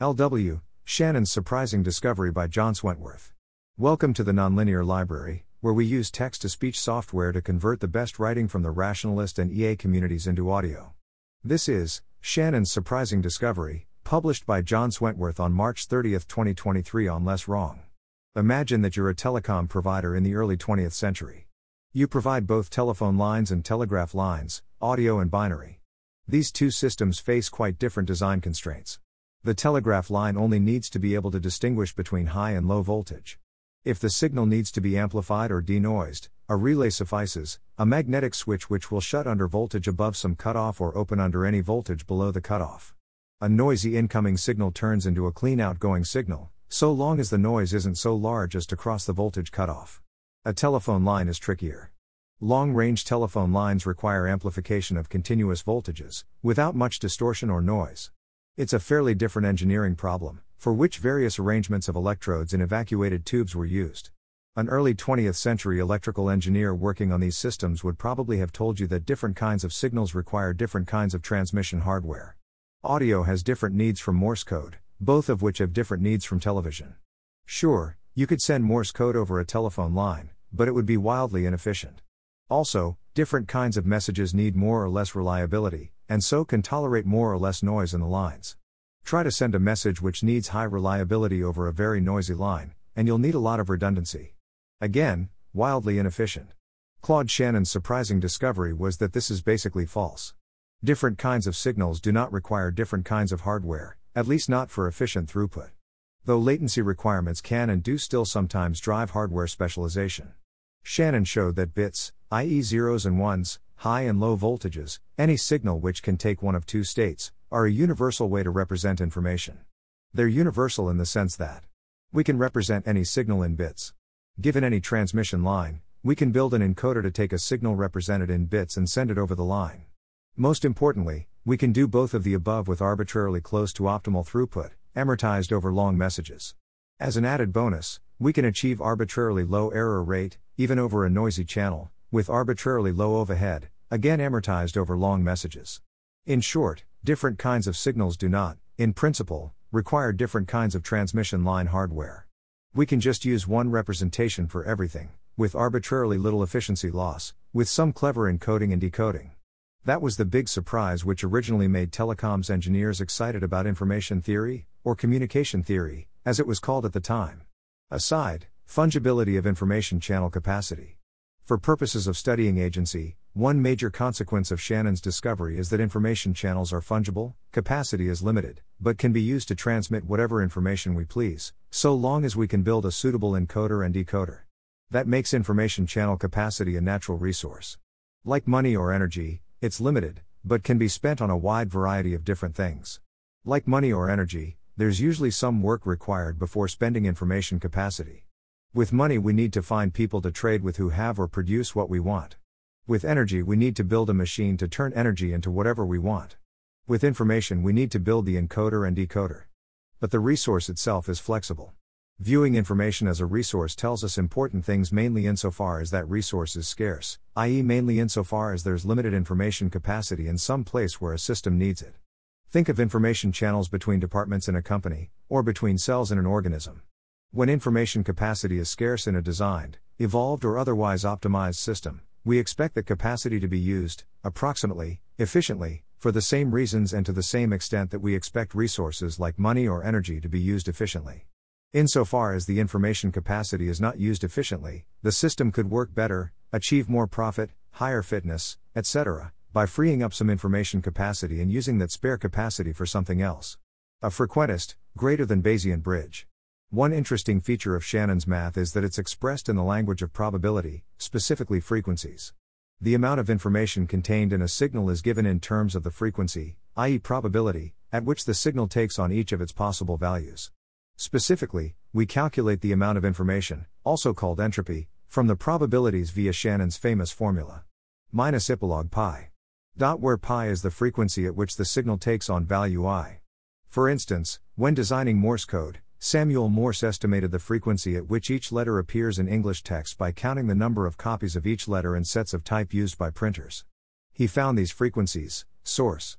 LW Shannon's Surprising Discovery by John Swentworth. Welcome to the Nonlinear Library, where we use text to speech software to convert the best writing from the rationalist and EA communities into audio. This is Shannon's Surprising Discovery, published by John Swentworth on March 30, 2023 on Less Wrong. Imagine that you're a telecom provider in the early 20th century. You provide both telephone lines and telegraph lines, audio and binary. These two systems face quite different design constraints. The telegraph line only needs to be able to distinguish between high and low voltage. If the signal needs to be amplified or denoised, a relay suffices, a magnetic switch which will shut under voltage above some cutoff or open under any voltage below the cutoff. A noisy incoming signal turns into a clean outgoing signal, so long as the noise isn't so large as to cross the voltage cutoff. A telephone line is trickier. Long range telephone lines require amplification of continuous voltages, without much distortion or noise. It's a fairly different engineering problem, for which various arrangements of electrodes in evacuated tubes were used. An early 20th century electrical engineer working on these systems would probably have told you that different kinds of signals require different kinds of transmission hardware. Audio has different needs from Morse code, both of which have different needs from television. Sure, you could send Morse code over a telephone line, but it would be wildly inefficient. Also, different kinds of messages need more or less reliability, and so can tolerate more or less noise in the lines. Try to send a message which needs high reliability over a very noisy line, and you'll need a lot of redundancy. Again, wildly inefficient. Claude Shannon's surprising discovery was that this is basically false. Different kinds of signals do not require different kinds of hardware, at least not for efficient throughput. Though latency requirements can and do still sometimes drive hardware specialization. Shannon showed that bits, i.e., zeros and ones, high and low voltages, any signal which can take one of two states, are a universal way to represent information. They're universal in the sense that we can represent any signal in bits. Given any transmission line, we can build an encoder to take a signal represented in bits and send it over the line. Most importantly, we can do both of the above with arbitrarily close to optimal throughput, amortized over long messages. As an added bonus, we can achieve arbitrarily low error rate, even over a noisy channel, with arbitrarily low overhead, again amortized over long messages. In short, different kinds of signals do not, in principle, require different kinds of transmission line hardware. We can just use one representation for everything, with arbitrarily little efficiency loss, with some clever encoding and decoding. That was the big surprise which originally made telecoms engineers excited about information theory, or communication theory, as it was called at the time. Aside, fungibility of information channel capacity. For purposes of studying agency, one major consequence of Shannon's discovery is that information channels are fungible, capacity is limited, but can be used to transmit whatever information we please, so long as we can build a suitable encoder and decoder. That makes information channel capacity a natural resource. Like money or energy, it's limited, but can be spent on a wide variety of different things. Like money or energy, there's usually some work required before spending information capacity. With money, we need to find people to trade with who have or produce what we want. With energy, we need to build a machine to turn energy into whatever we want. With information, we need to build the encoder and decoder. But the resource itself is flexible. Viewing information as a resource tells us important things mainly insofar as that resource is scarce, i.e., mainly insofar as there's limited information capacity in some place where a system needs it. Think of information channels between departments in a company, or between cells in an organism. When information capacity is scarce in a designed, evolved, or otherwise optimized system, we expect that capacity to be used, approximately, efficiently, for the same reasons and to the same extent that we expect resources like money or energy to be used efficiently. Insofar as the information capacity is not used efficiently, the system could work better, achieve more profit, higher fitness, etc., by freeing up some information capacity and using that spare capacity for something else. A frequentist, greater than Bayesian bridge. One interesting feature of Shannon's math is that it's expressed in the language of probability, specifically frequencies. The amount of information contained in a signal is given in terms of the frequency, i.e., probability, at which the signal takes on each of its possible values. Specifically, we calculate the amount of information, also called entropy, from the probabilities via Shannon's famous formula. Minus ipsilon pi. Dot where pi is the frequency at which the signal takes on value i. For instance, when designing Morse code, Samuel Morse estimated the frequency at which each letter appears in English text by counting the number of copies of each letter and sets of type used by printers. He found these frequencies, source.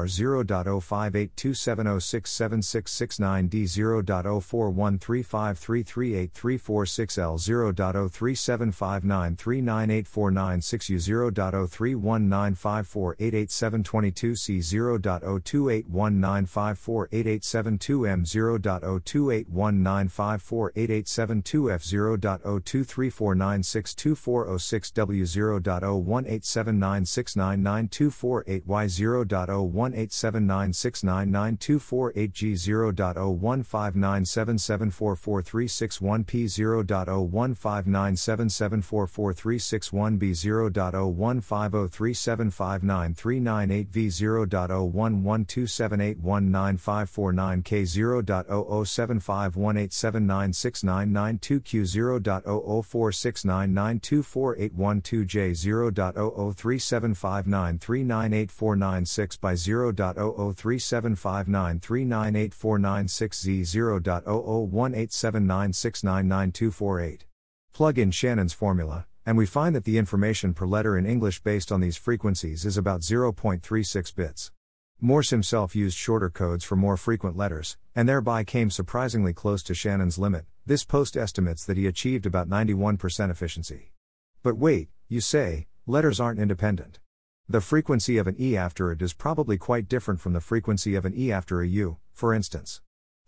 r 0.05827067669 d 0.04135338346 l 0.03759398496 u 0.03195488722 c 0.02819548872 m 0.02819548872 f 0.0234962406 w 0.01879699248 y 0.01 0187969948 G0.01597744361P0.01597744361B0.01597744361 B0.01503759398 V0.01127819549 K0.00751879692 Q0.00469924812 J0.00375939849 6 by 0. 0.003759398496Z 0.0018796999248. Plug in Shannon's formula, and we find that the information per letter in English based on these frequencies is about 0.36 bits. Morse himself used shorter codes for more frequent letters, and thereby came surprisingly close to Shannon's limit. This post estimates that he achieved about 91% efficiency. But wait, you say, letters aren't independent. The frequency of an E after it is probably quite different from the frequency of an E after a U, for instance.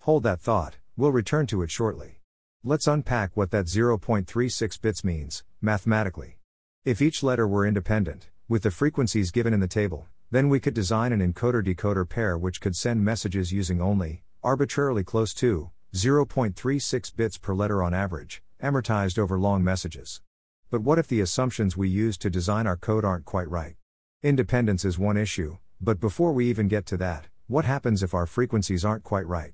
Hold that thought, we'll return to it shortly. Let's unpack what that 0.36 bits means, mathematically. If each letter were independent, with the frequencies given in the table, then we could design an encoder decoder pair which could send messages using only, arbitrarily close to, 0.36 bits per letter on average, amortized over long messages. But what if the assumptions we use to design our code aren't quite right? Independence is one issue, but before we even get to that, what happens if our frequencies aren't quite right?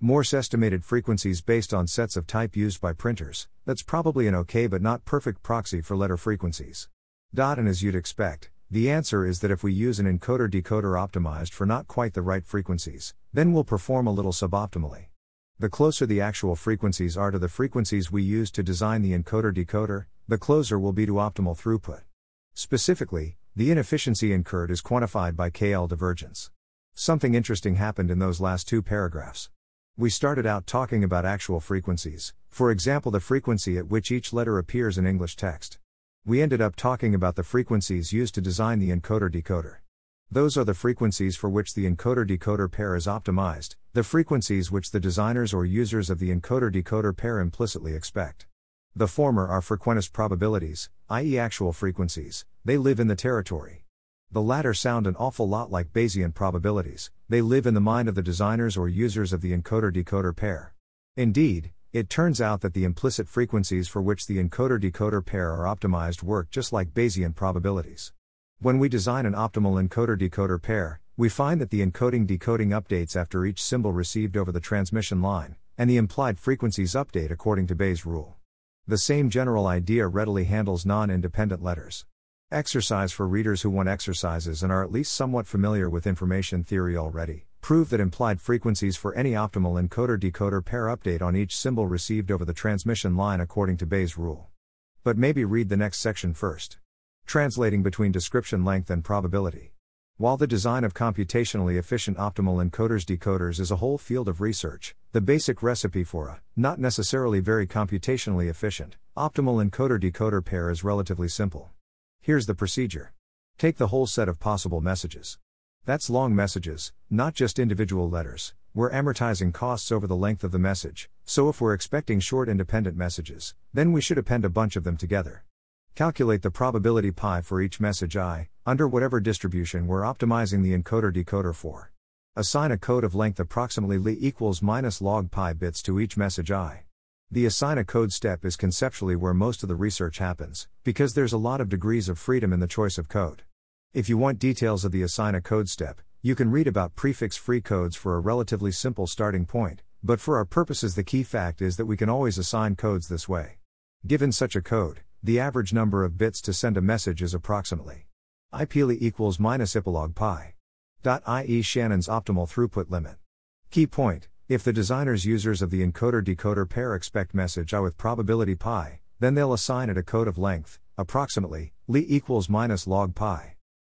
Morse estimated frequencies based on sets of type used by printers, that's probably an okay but not perfect proxy for letter frequencies. Dot and as you'd expect, the answer is that if we use an encoder decoder optimized for not quite the right frequencies, then we'll perform a little suboptimally. The closer the actual frequencies are to the frequencies we use to design the encoder decoder, the closer will be to optimal throughput. Specifically, the inefficiency incurred is quantified by KL divergence. Something interesting happened in those last two paragraphs. We started out talking about actual frequencies, for example, the frequency at which each letter appears in English text we ended up talking about the frequencies used to design the encoder decoder. Those are the frequencies for which the encoder decoder pair is optimized, the frequencies which the designers or users of the encoder decoder pair implicitly expect. The former are frequentist probabilities, i.e., actual frequencies, they live in the territory. The latter sound an awful lot like Bayesian probabilities, they live in the mind of the designers or users of the encoder decoder pair. Indeed, it turns out that the implicit frequencies for which the encoder decoder pair are optimized work just like Bayesian probabilities. When we design an optimal encoder decoder pair, we find that the encoding decoding updates after each symbol received over the transmission line, and the implied frequencies update according to Bayes' rule. The same general idea readily handles non independent letters. Exercise for readers who want exercises and are at least somewhat familiar with information theory already. Prove that implied frequencies for any optimal encoder decoder pair update on each symbol received over the transmission line according to Bayes' rule. But maybe read the next section first. Translating between description length and probability. While the design of computationally efficient optimal encoders decoders is a whole field of research, the basic recipe for a, not necessarily very computationally efficient, optimal encoder decoder pair is relatively simple. Here's the procedure. Take the whole set of possible messages. That's long messages, not just individual letters. We're amortizing costs over the length of the message, so if we're expecting short independent messages, then we should append a bunch of them together. Calculate the probability pi for each message i, under whatever distribution we're optimizing the encoder decoder for. Assign a code of length approximately li equals minus log pi bits to each message i. The assign a code step is conceptually where most of the research happens, because there's a lot of degrees of freedom in the choice of code. If you want details of the assign a code step, you can read about prefix free codes for a relatively simple starting point, but for our purposes, the key fact is that we can always assign codes this way. Given such a code, the average number of bits to send a message is approximately IPLE equals minus ipilog pi. i.e. Shannon's optimal throughput limit. Key point if the designer's users of the encoder decoder pair expect message I with probability pi, then they'll assign it a code of length, approximately, li equals minus log pi.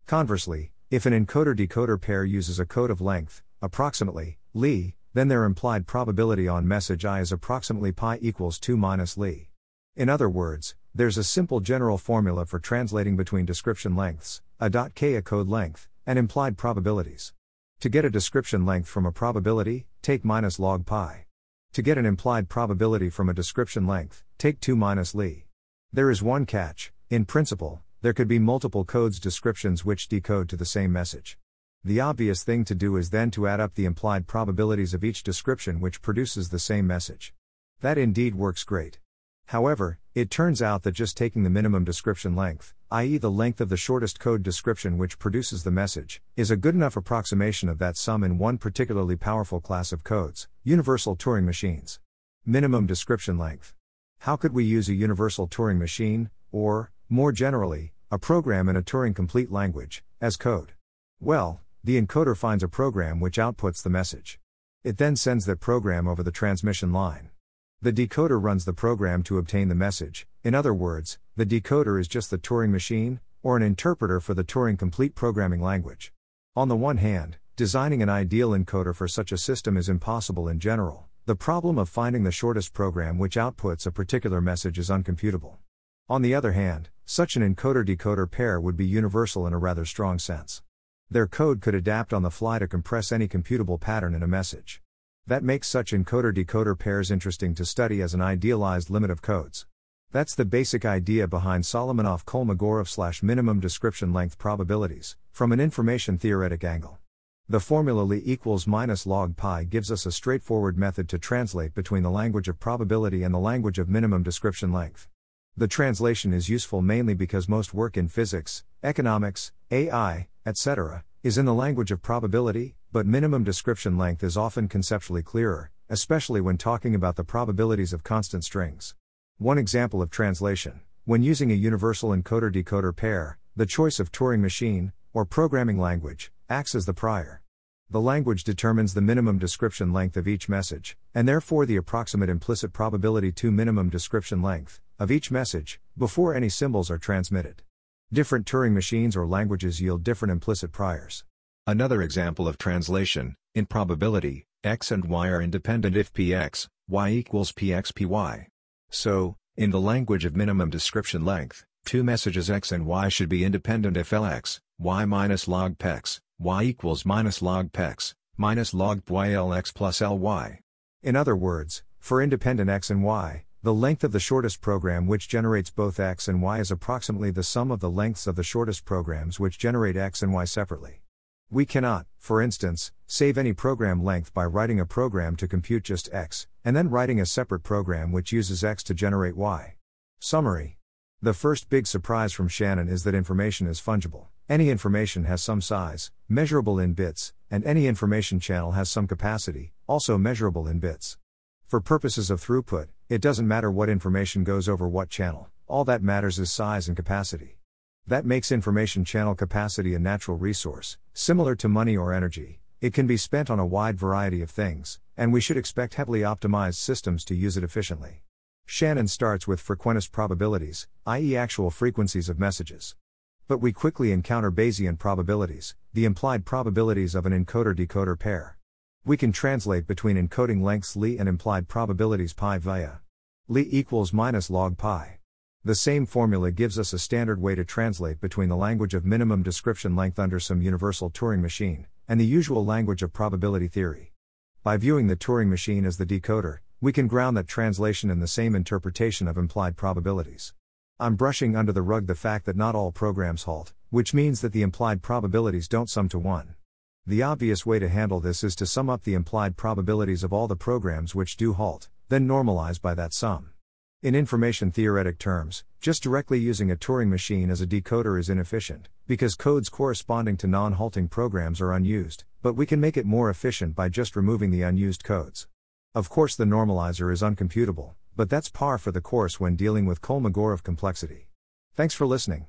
Conversely, if an encoder decoder pair uses a code of length, approximately, li, then their implied probability on message i is approximately pi equals 2 minus li. In other words, there's a simple general formula for translating between description lengths, a dot k a code length, and implied probabilities. To get a description length from a probability, take minus log pi. To get an implied probability from a description length, take 2 minus li. There is one catch, in principle, there could be multiple codes descriptions which decode to the same message. The obvious thing to do is then to add up the implied probabilities of each description which produces the same message. That indeed works great. However, it turns out that just taking the minimum description length, i.e., the length of the shortest code description which produces the message, is a good enough approximation of that sum in one particularly powerful class of codes universal Turing machines. Minimum description length. How could we use a universal Turing machine, or, more generally, a program in a Turing complete language, as code? Well, the encoder finds a program which outputs the message. It then sends that program over the transmission line. The decoder runs the program to obtain the message, in other words, the decoder is just the Turing machine, or an interpreter for the Turing complete programming language. On the one hand, designing an ideal encoder for such a system is impossible in general, the problem of finding the shortest program which outputs a particular message is uncomputable. On the other hand, such an encoder decoder pair would be universal in a rather strong sense. Their code could adapt on the fly to compress any computable pattern in a message. That makes such encoder decoder pairs interesting to study as an idealized limit of codes. That's the basic idea behind Solomonoff Kolmogorov slash minimum description length probabilities, from an information theoretic angle. The formula li equals minus log pi gives us a straightforward method to translate between the language of probability and the language of minimum description length. The translation is useful mainly because most work in physics, economics, AI, etc., is in the language of probability, but minimum description length is often conceptually clearer, especially when talking about the probabilities of constant strings. One example of translation when using a universal encoder decoder pair, the choice of Turing machine, or programming language, acts as the prior. The language determines the minimum description length of each message, and therefore the approximate implicit probability to minimum description length of each message before any symbols are transmitted. Different Turing machines or languages yield different implicit priors. Another example of translation, in probability, x and y are independent if px, y equals px py. So, in the language of minimum description length, two messages x and y should be independent if lx, y minus log pex, y equals minus log pex, minus log y lx plus ly. In other words, for independent x and y, the length of the shortest program which generates both x and y is approximately the sum of the lengths of the shortest programs which generate x and y separately. We cannot, for instance, save any program length by writing a program to compute just x, and then writing a separate program which uses x to generate y. Summary The first big surprise from Shannon is that information is fungible. Any information has some size, measurable in bits, and any information channel has some capacity, also measurable in bits. For purposes of throughput, it doesn't matter what information goes over what channel, all that matters is size and capacity. That makes information channel capacity a natural resource, similar to money or energy. It can be spent on a wide variety of things, and we should expect heavily optimized systems to use it efficiently. Shannon starts with frequentist probabilities, i.e., actual frequencies of messages. But we quickly encounter Bayesian probabilities, the implied probabilities of an encoder decoder pair. We can translate between encoding lengths li and implied probabilities pi via li equals minus log pi. The same formula gives us a standard way to translate between the language of minimum description length under some universal Turing machine, and the usual language of probability theory. By viewing the Turing machine as the decoder, we can ground that translation in the same interpretation of implied probabilities. I'm brushing under the rug the fact that not all programs halt, which means that the implied probabilities don't sum to 1. The obvious way to handle this is to sum up the implied probabilities of all the programs which do halt, then normalize by that sum. In information theoretic terms, just directly using a Turing machine as a decoder is inefficient, Because codes corresponding to non halting programs are unused, but we can make it more efficient by just removing the unused codes. Of course, the normalizer is uncomputable, but that's par for the course when dealing with Kolmogorov complexity. Thanks for listening.